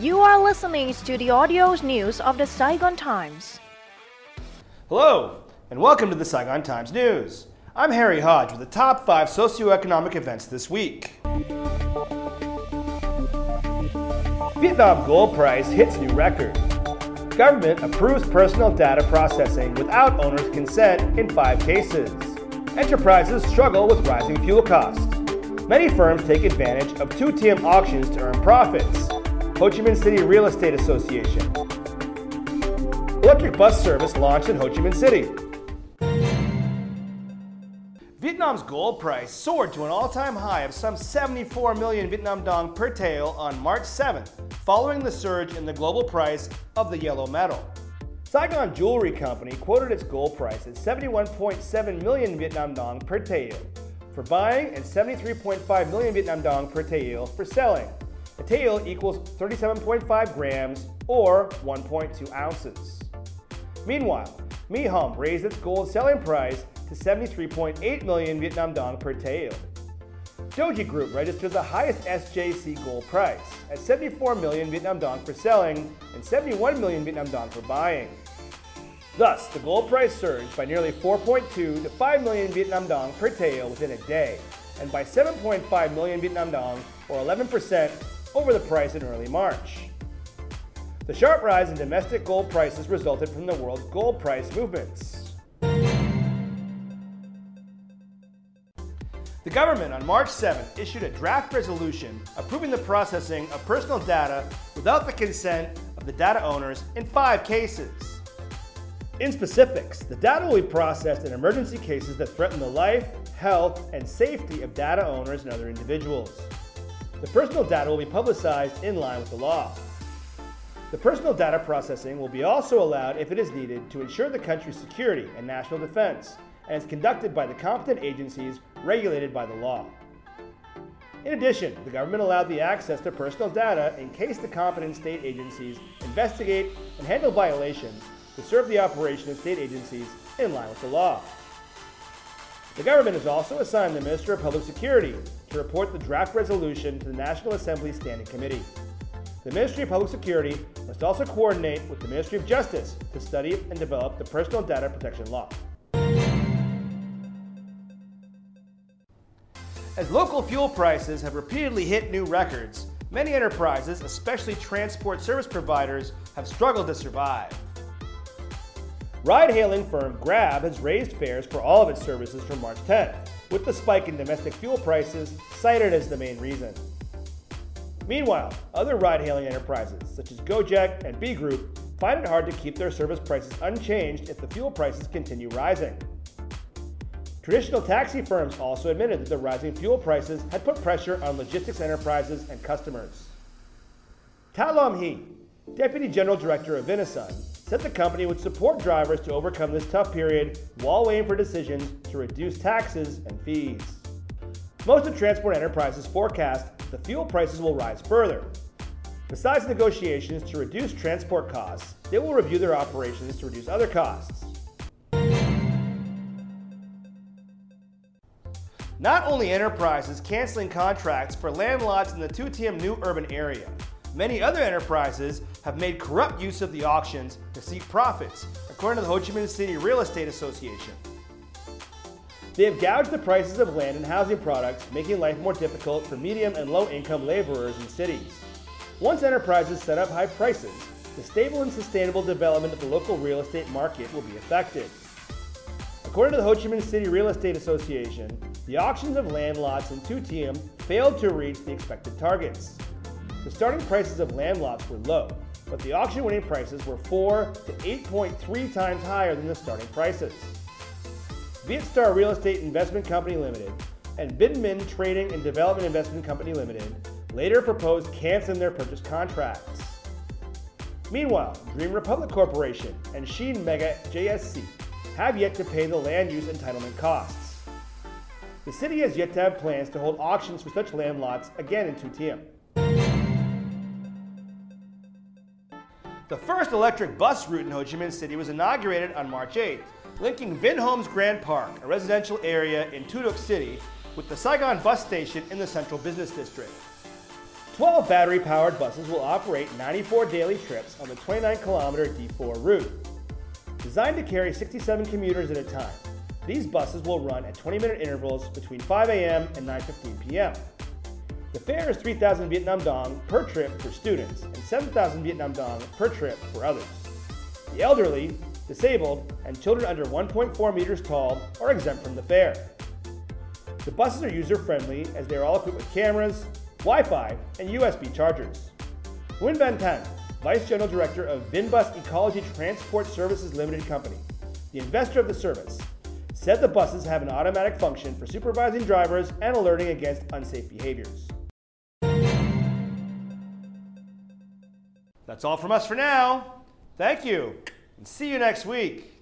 You are listening to the audio news of the Saigon Times. Hello, and welcome to the Saigon Times News. I'm Harry Hodge with the top five socioeconomic events this week. Vietnam gold price hits new record. Government approves personal data processing without owner's consent in five cases. Enterprises struggle with rising fuel costs. Many firms take advantage of Thu Thiem auctions to earn profits. Ho Chi Minh City Real Estate Association. Electric bus service launched in Ho Chi Minh City. Vietnam's gold price soared to an all-time high of some 74 million Vietnam dong per tael on March 7th, following the surge in the global price of the yellow metal. Saigon Jewelry Company quoted its gold price at 71.7 million Vietnam dong per tael for buying and 73.5 million Vietnam dong per tael for selling. A tael equals 37.5 grams or 1.2 ounces. Meanwhile, Mi Hong raised its gold selling price to 73.8 million Vietnam dong per tael. Doji Group registered the highest SJC gold price at 74 million Vietnam dong for selling and 71 million Vietnam dong for buying. Thus, the gold price surged by nearly 4.2 to 5 million Vietnam dong per tael within a day, and by 7.5 million Vietnam dong, or 11%, over the price in early March. The sharp rise in domestic gold prices resulted from the world's gold price movements. The government on March 7th issued a draft resolution approving the processing of personal data without the consent of the data owners in five cases. In specifics, the data will be processed in emergency cases that threaten the life, health, and safety of data owners and other individuals. The personal data will be publicized in line with the law. The personal data processing will be also allowed if it is needed to ensure the country's security and national defense and is conducted by the competent agencies regulated by the law. In addition, the government allowed the access to personal data in case the competent state agencies investigate and handle violations to serve the operation of state agencies in line with the law. The government has also assigned the Minister of Public Security to report the draft resolution to the National Assembly Standing Committee. The Ministry of Public Security must also coordinate with the Ministry of Justice to study and develop the personal data protection law. As local fuel prices have repeatedly hit new records, many enterprises, especially transport service providers, have struggled to survive. Ride hailing firm Grab has raised fares for all of its services from March 10th, with the spike in domestic fuel prices cited as the main reason. Meanwhile, other ride hailing enterprises, such as Gojek and Be Group, find it hard to keep their service prices unchanged if the fuel prices continue rising. Traditional taxi firms also admitted that the rising fuel prices had put pressure on logistics enterprises and customers. Ta Lom Hee, Deputy General Director of Vinasun, said the company would support drivers to overcome this tough period while waiting for decisions to reduce taxes and fees. Most of transport enterprises forecast the fuel prices will rise further. Besides negotiations to reduce transport costs, they will review their operations to reduce other costs. Not only enterprises canceling contracts for land lots in the Thu Thiem new urban area, many other enterprises have made corrupt use of the auctions to seek profits, according to the Ho Chi Minh City Real Estate Association. They have gouged the prices of land and housing products, making life more difficult for medium and low income laborers in cities. Once enterprises set up high prices, the stable and sustainable development of the local real estate market will be affected. According to the Ho Chi Minh City Real Estate Association, the auctions of land lots in Thu Thiem failed to reach the expected targets. The starting prices of land lots were low, but the auction winning prices were 4 to 8.3 times higher than the starting prices. Vietstar Real Estate Investment Company Limited and Binh Minh Trading and Development Investment Company Limited later proposed canceling their purchase contracts. Meanwhile, Dream Republic Corporation and Sheen Mega JSC have yet to pay the land use entitlement costs. The city has yet to have plans to hold auctions for such land lots again in Thu Thiem. The first electric bus route in Ho Chi Minh City was inaugurated on March 8th, linking Vinhomes Grand Park, a residential area in Thu Duc City, with the Saigon bus station in the central business district. 12 battery powered buses will operate 94 daily trips on the 29 kilometer D4 route. Designed to carry 67 commuters at a time, these buses will run at 20 minute intervals between 5 a.m. and 9.15 p.m. The fare is 3,000 Vietnam Dong per trip for students and 7,000 Vietnam Dong per trip for others. The elderly, disabled, and children under 1.4 meters tall are exempt from the fare. The buses are user friendly as they are all equipped with cameras, Wi Fi, and USB chargers. Nguyen Van Tan, Vice General Director of VinBus Ecology Transport Services Limited Company, the investor of the service, said the buses have an automatic function for supervising drivers and alerting against unsafe behaviors. That's all from us for now. Thank you, and see you next week.